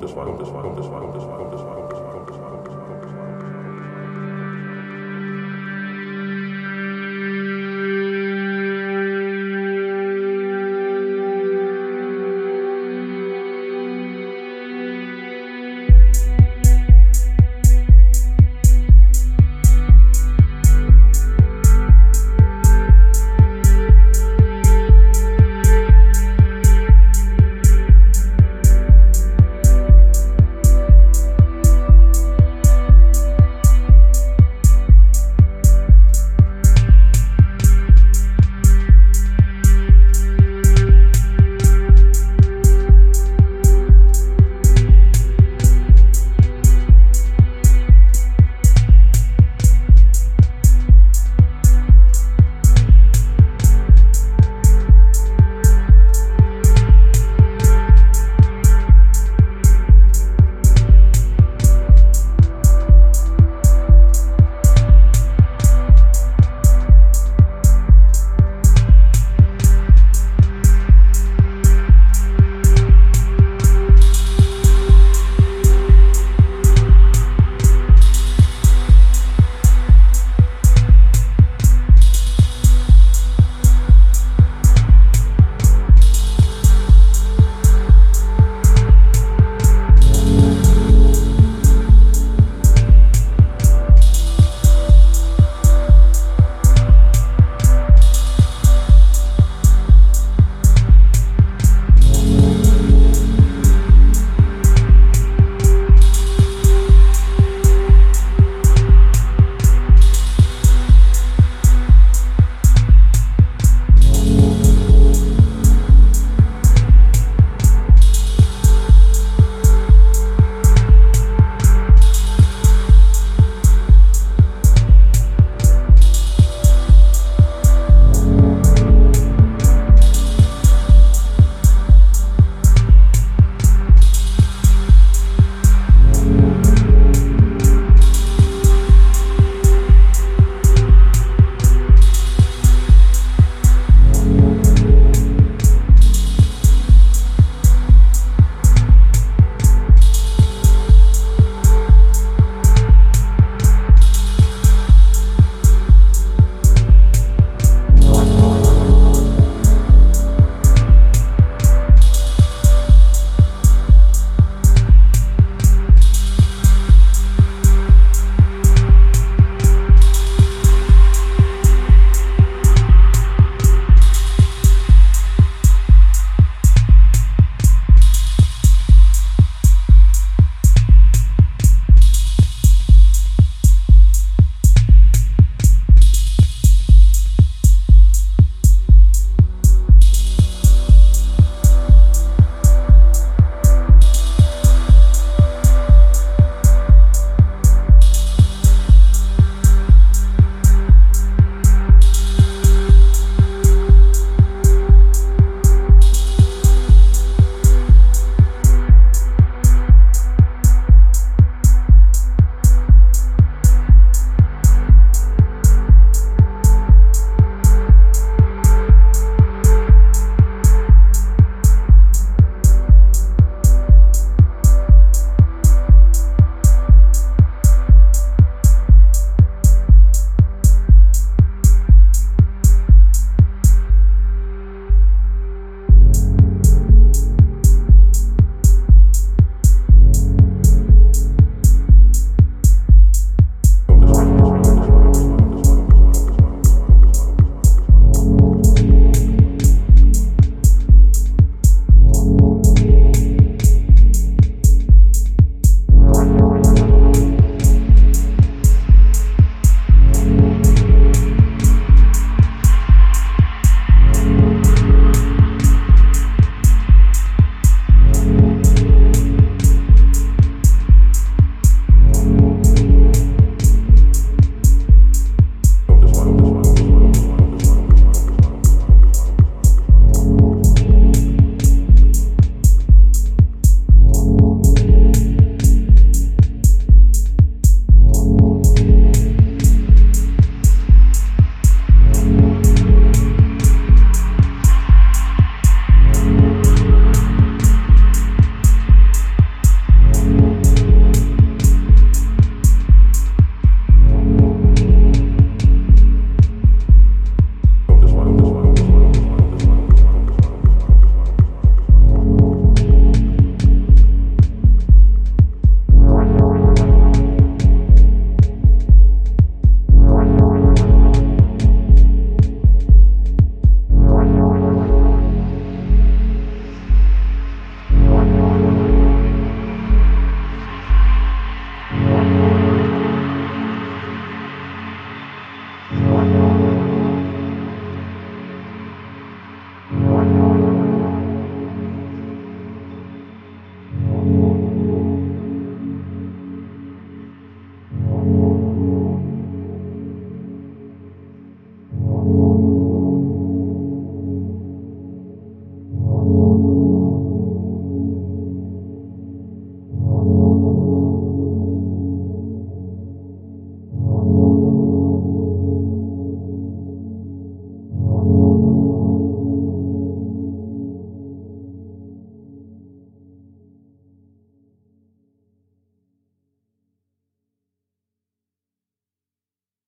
kommt es war, kommt es war, kommt es war, kommt es war, kommt es kommt es war.